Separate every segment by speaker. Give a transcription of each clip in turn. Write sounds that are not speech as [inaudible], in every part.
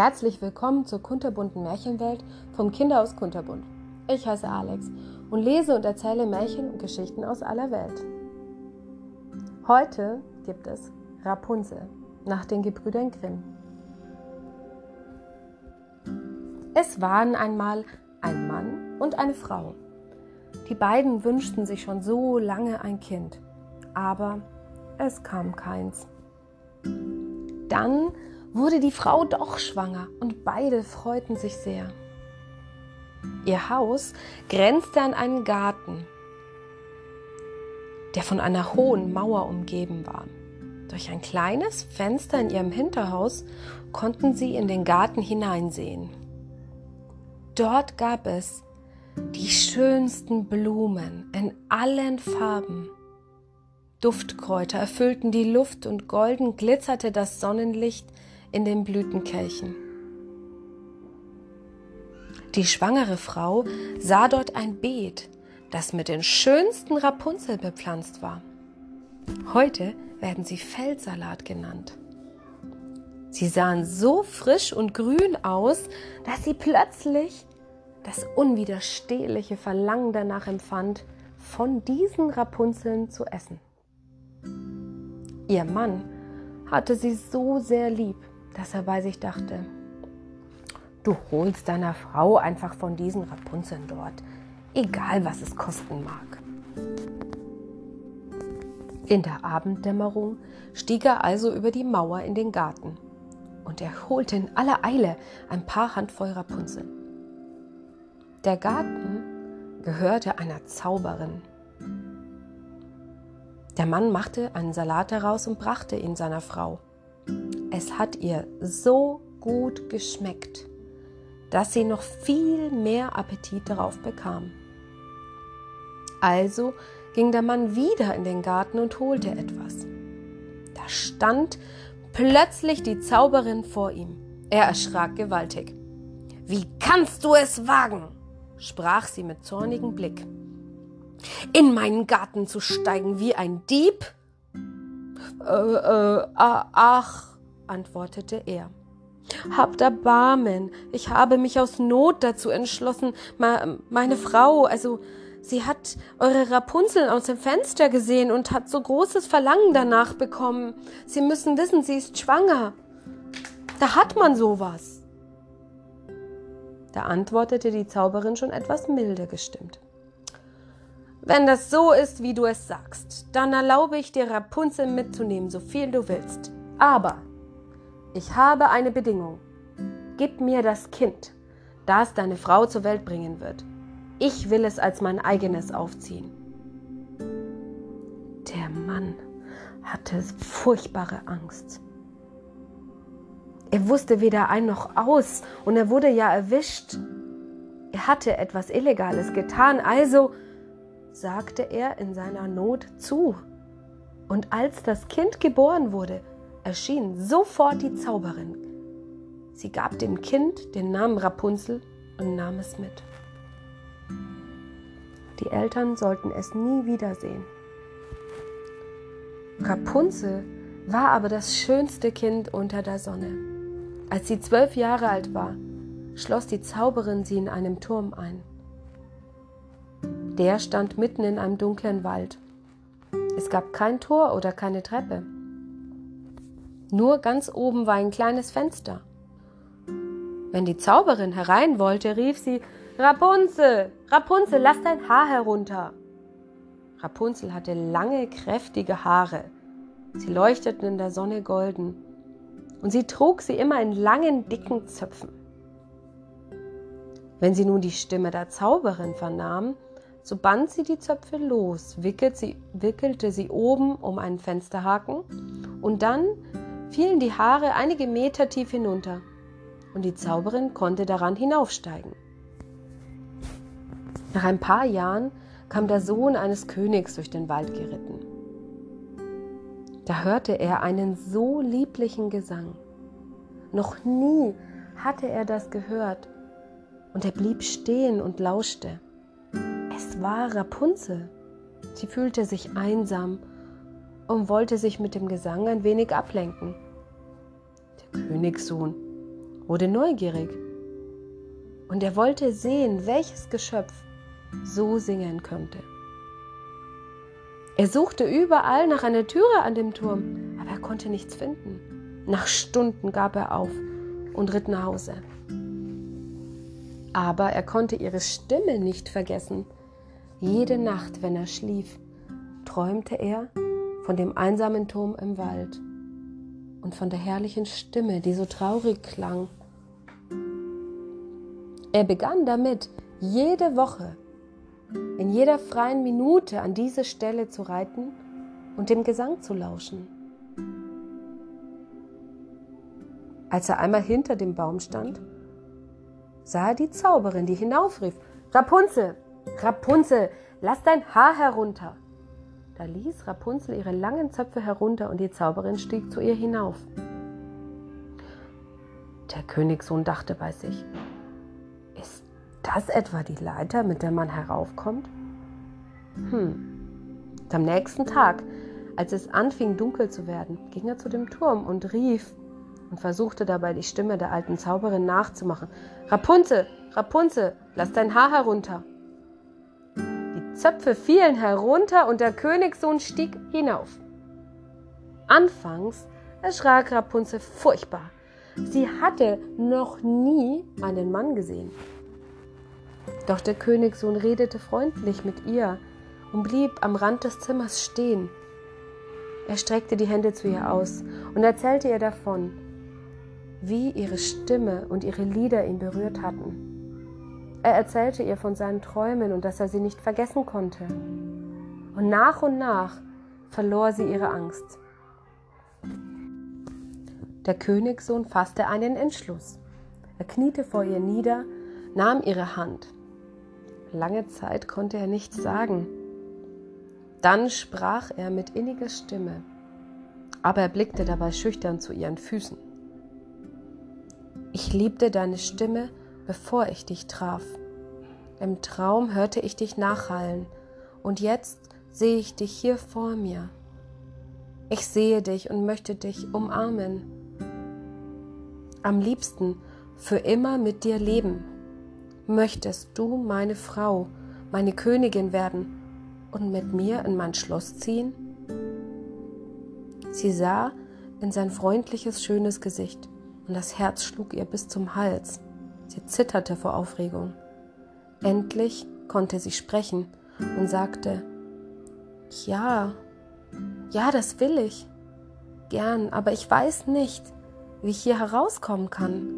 Speaker 1: Herzlich willkommen zur kunterbunten Märchenwelt vom Kinderhaus Kunterbunt. Ich heiße Alex und lese und erzähle Märchen und Geschichten aus aller Welt. Heute gibt es Rapunzel nach den Gebrüdern Grimm. Es waren einmal ein Mann und eine Frau. Die beiden wünschten sich schon so lange ein Kind, aber es kam keins. Dann wurde die Frau doch schwanger und beide freuten sich sehr. Ihr Haus grenzte an einen Garten, der von einer hohen Mauer umgeben war. Durch ein kleines Fenster in ihrem Hinterhaus konnten sie in den Garten hineinsehen. Dort gab es die schönsten Blumen in allen Farben. Duftkräuter erfüllten die Luft und golden glitzerte das Sonnenlicht in den Blütenkelchen. Die schwangere Frau sah dort ein Beet, das mit den schönsten Rapunzel bepflanzt war. Heute werden sie Feldsalat genannt. Sie sahen so frisch und grün aus, dass sie plötzlich das unwiderstehliche Verlangen danach empfand, von diesen Rapunzeln zu essen. Ihr Mann hatte sie so sehr lieb, dass er bei sich dachte, du holst deiner Frau einfach von diesen Rapunzeln dort, egal was es kosten mag. In der Abenddämmerung stieg er also über die Mauer in den Garten und er holte in aller Eile ein paar Handvoll Rapunzeln. Der Garten gehörte einer Zauberin. Der Mann machte einen Salat daraus und brachte ihn seiner Frau. Es hat ihr so gut geschmeckt, dass sie noch viel mehr Appetit darauf bekam. Also ging der Mann wieder in den Garten und holte etwas. Da stand plötzlich die Zauberin vor ihm. Er erschrak gewaltig. Wie kannst du es wagen? sprach sie mit zornigem Blick. In meinen Garten zu steigen wie ein Dieb? Äh, äh, ach, antwortete er. Habt Erbarmen, ich habe mich aus Not dazu entschlossen, meine Frau, also sie hat eure Rapunzel aus dem Fenster gesehen und hat so großes Verlangen danach bekommen. Sie müssen wissen, sie ist schwanger. Da hat man sowas. Da antwortete die Zauberin schon etwas milder gestimmt. Wenn das so ist, wie du es sagst, dann erlaube ich dir Rapunzel mitzunehmen, so viel du willst. Aber ich habe eine Bedingung. Gib mir das Kind, das deine Frau zur Welt bringen wird. Ich will es als mein eigenes aufziehen. Der Mann hatte furchtbare Angst. Er wusste weder ein noch aus und er wurde ja erwischt. Er hatte etwas Illegales getan, also sagte er in seiner Not zu. Und als das Kind geboren wurde, erschien sofort die Zauberin. Sie gab dem Kind den Namen Rapunzel und nahm es mit. Die Eltern sollten es nie wiedersehen. Rapunzel war aber das schönste Kind unter der Sonne. Als sie zwölf Jahre alt war, schloss die Zauberin sie in einem Turm ein. Der stand mitten in einem dunklen Wald. Es gab kein Tor oder keine Treppe. Nur ganz oben war ein kleines Fenster. Wenn die Zauberin herein wollte, rief sie Rapunzel, Rapunzel, lass dein Haar herunter. Rapunzel hatte lange, kräftige Haare. Sie leuchteten in der Sonne golden. Und sie trug sie immer in langen, dicken Zöpfen. Wenn sie nun die Stimme der Zauberin vernahm, so band sie die Zöpfe los, wickelte sie, wickelte sie oben um einen Fensterhaken und dann fielen die Haare einige Meter tief hinunter und die Zauberin konnte daran hinaufsteigen. Nach ein paar Jahren kam der Sohn eines Königs durch den Wald geritten. Da hörte er einen so lieblichen Gesang. Noch nie hatte er das gehört, und er blieb stehen und lauschte. War Rapunzel. Sie fühlte sich einsam und wollte sich mit dem Gesang ein wenig ablenken. Der Königssohn wurde neugierig und er wollte sehen, welches Geschöpf so singen könnte. Er suchte überall nach einer Türe an dem Turm, aber er konnte nichts finden. Nach Stunden gab er auf und ritt nach Hause. Aber er konnte ihre Stimme nicht vergessen. Jede Nacht, wenn er schlief, träumte er von dem einsamen Turm im Wald und von der herrlichen Stimme, die so traurig klang. Er begann damit, jede Woche, in jeder freien Minute an diese Stelle zu reiten und dem Gesang zu lauschen. Als er einmal hinter dem Baum stand, sah er die Zauberin, die hinaufrief: Rapunzel, Rapunzel, lass dein Haar herunter. Da ließ Rapunzel ihre langen Zöpfe herunter und die Zauberin stieg zu ihr hinauf. Der Königssohn dachte bei sich: Ist das etwa die Leiter, mit der man heraufkommt? Hm. Und am nächsten Tag, als es anfing dunkel zu werden, ging er zu dem Turm und rief und versuchte dabei die Stimme der alten Zauberin nachzumachen. Rapunzel, Rapunzel, lass dein Haar herunter. Zöpfe fielen herunter und der Königssohn stieg hinauf. Anfangs erschrak Rapunzel furchtbar. Sie hatte noch nie einen Mann gesehen. Doch der Königssohn redete freundlich mit ihr und blieb am Rand des Zimmers stehen. Er streckte die Hände zu ihr aus und erzählte ihr davon, wie ihre Stimme und ihre Lieder ihn berührt hatten. Er erzählte ihr von seinen Träumen und dass er sie nicht vergessen konnte. Und nach und nach verlor sie ihre Angst. Der Königssohn fasste einen Entschluss. Er kniete vor ihr nieder, nahm ihre Hand. Lange Zeit konnte er nichts sagen. Dann sprach er mit inniger Stimme, aber er blickte dabei schüchtern zu ihren Füßen. Ich liebte deine Stimme, bevor ich dich traf. Im Traum hörte ich dich nachhallen, und jetzt sehe ich dich hier vor mir. Ich sehe dich und möchte dich umarmen. Am liebsten für immer mit dir leben. Möchtest du meine Frau, meine Königin werden und mit mir in mein Schloss ziehen? Sie sah in sein freundliches, schönes Gesicht und das Herz schlug ihr bis zum Hals. Sie zitterte vor Aufregung. Endlich konnte sie sprechen und sagte, ja, ja, das will ich. Gern, aber ich weiß nicht, wie ich hier herauskommen kann.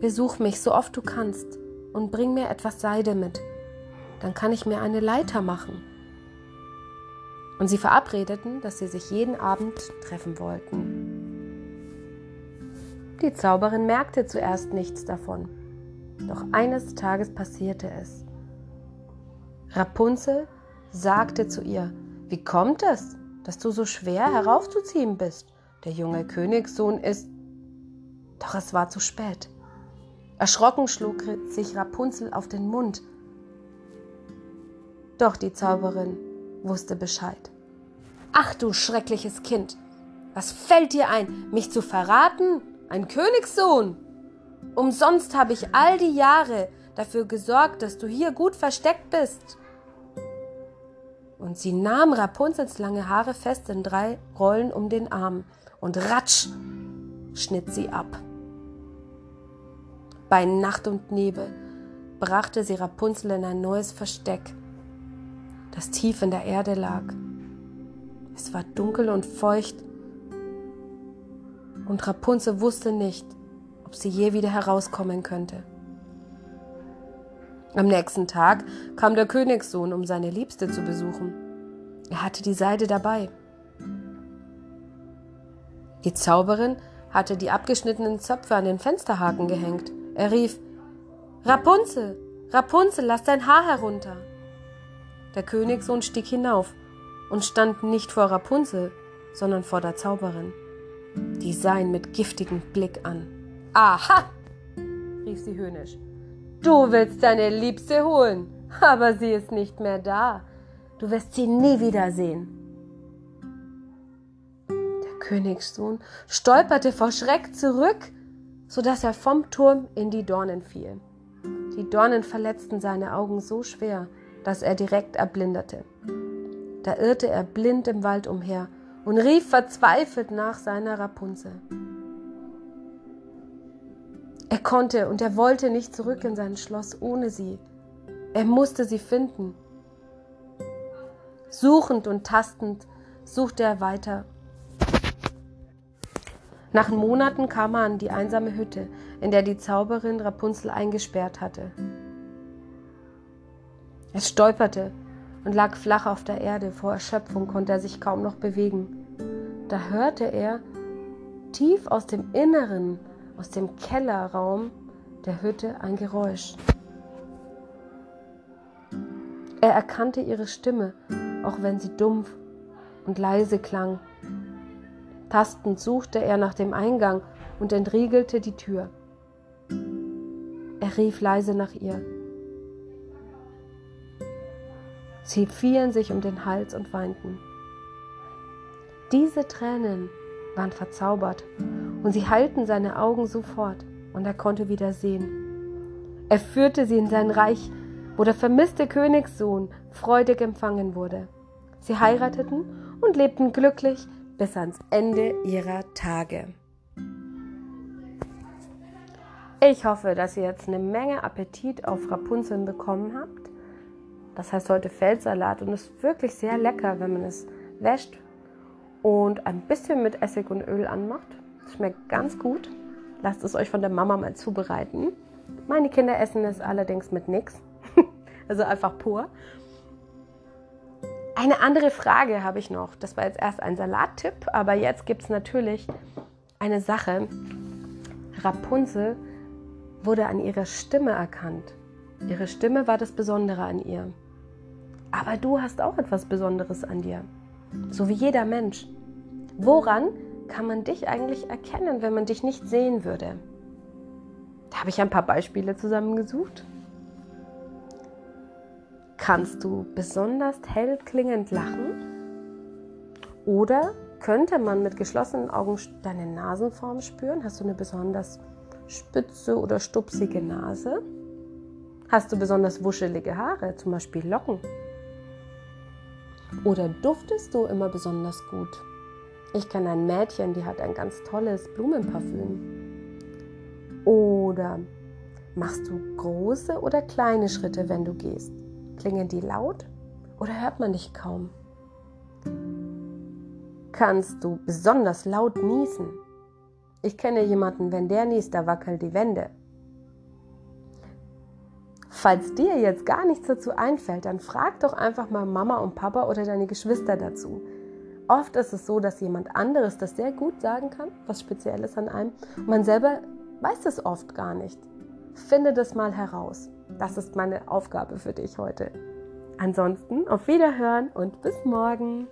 Speaker 1: Besuch mich so oft du kannst und bring mir etwas Seide mit. Dann kann ich mir eine Leiter machen. Und sie verabredeten, dass sie sich jeden Abend treffen wollten. Die Zauberin merkte zuerst nichts davon. Doch eines Tages passierte es. Rapunzel sagte zu ihr, wie kommt es, dass du so schwer heraufzuziehen bist? Der junge Königssohn ist. Doch es war zu spät. Erschrocken schlug sich Rapunzel auf den Mund. Doch die Zauberin wusste Bescheid. Ach du schreckliches Kind, was fällt dir ein, mich zu verraten? ein Königssohn. Umsonst habe ich all die Jahre dafür gesorgt, dass du hier gut versteckt bist. Und sie nahm Rapunzels lange Haare fest in drei Rollen um den Arm und ratsch schnitt sie ab. Bei Nacht und Nebel brachte sie Rapunzel in ein neues Versteck, das tief in der Erde lag. Es war dunkel und feucht und Rapunzel wusste nicht, ob sie je wieder herauskommen könnte. Am nächsten Tag kam der Königssohn, um seine Liebste zu besuchen. Er hatte die Seide dabei. Die Zauberin hatte die abgeschnittenen Zöpfe an den Fensterhaken gehängt. Er rief Rapunzel, Rapunzel, lass dein Haar herunter. Der Königssohn stieg hinauf und stand nicht vor Rapunzel, sondern vor der Zauberin. Die sah ihn mit giftigem Blick an. Aha! rief sie höhnisch. Du willst deine Liebste holen, aber sie ist nicht mehr da. Du wirst sie nie wiedersehen. Der Königssohn stolperte vor Schreck zurück. sodass er vom Turm in die Dornen fiel. Die Dornen verletzten seine Augen so schwer, dass er direkt erblinderte. Da irrte er blind im Wald umher und rief verzweifelt nach seiner Rapunzel. Er konnte und er wollte nicht zurück in sein Schloss ohne sie. Er musste sie finden. Suchend und tastend suchte er weiter. Nach Monaten kam er an die einsame Hütte, in der die Zauberin Rapunzel eingesperrt hatte. Es stolperte und lag flach auf der Erde. Vor Erschöpfung konnte er sich kaum noch bewegen. Da hörte er tief aus dem Inneren, aus dem Kellerraum der Hütte ein Geräusch. Er erkannte ihre Stimme, auch wenn sie dumpf und leise klang. Tastend suchte er nach dem Eingang und entriegelte die Tür. Er rief leise nach ihr. Sie fielen sich um den Hals und weinten. Diese Tränen waren verzaubert und sie heilten seine Augen sofort und er konnte wieder sehen. Er führte sie in sein Reich, wo der vermisste Königssohn freudig empfangen wurde. Sie heirateten und lebten glücklich bis ans Ende ihrer Tage. Ich hoffe, dass ihr jetzt eine Menge Appetit auf Rapunzeln bekommen habt. Das heißt heute Feldsalat und ist wirklich sehr lecker, wenn man es wäscht und ein bisschen mit Essig und Öl anmacht. Schmeckt ganz gut. Lasst es euch von der Mama mal zubereiten. Meine Kinder essen es allerdings mit nichts. [laughs] also einfach pur. Eine andere Frage habe ich noch. Das war jetzt erst ein Salattipp, aber jetzt gibt es natürlich eine Sache. Rapunzel wurde an ihrer Stimme erkannt. Ihre Stimme war das Besondere an ihr. Aber du hast auch etwas Besonderes an dir, so wie jeder Mensch. Woran kann man dich eigentlich erkennen, wenn man dich nicht sehen würde? Da habe ich ein paar Beispiele zusammengesucht. Kannst du besonders hell klingend lachen? Oder könnte man mit geschlossenen Augen deine Nasenform spüren? Hast du eine besonders spitze oder stupsige Nase? Hast du besonders wuschelige Haare, zum Beispiel Locken? Oder duftest du immer besonders gut? Ich kenne ein Mädchen, die hat ein ganz tolles Blumenparfüm. Oder machst du große oder kleine Schritte, wenn du gehst? Klingen die laut oder hört man dich kaum? Kannst du besonders laut niesen? Ich kenne jemanden, wenn der niest, da wackelt die Wände. Falls dir jetzt gar nichts dazu einfällt, dann frag doch einfach mal Mama und Papa oder deine Geschwister dazu. Oft ist es so, dass jemand anderes das sehr gut sagen kann, was Spezielles an einem, und man selber weiß es oft gar nicht. Finde das mal heraus. Das ist meine Aufgabe für dich heute. Ansonsten auf Wiederhören und bis morgen.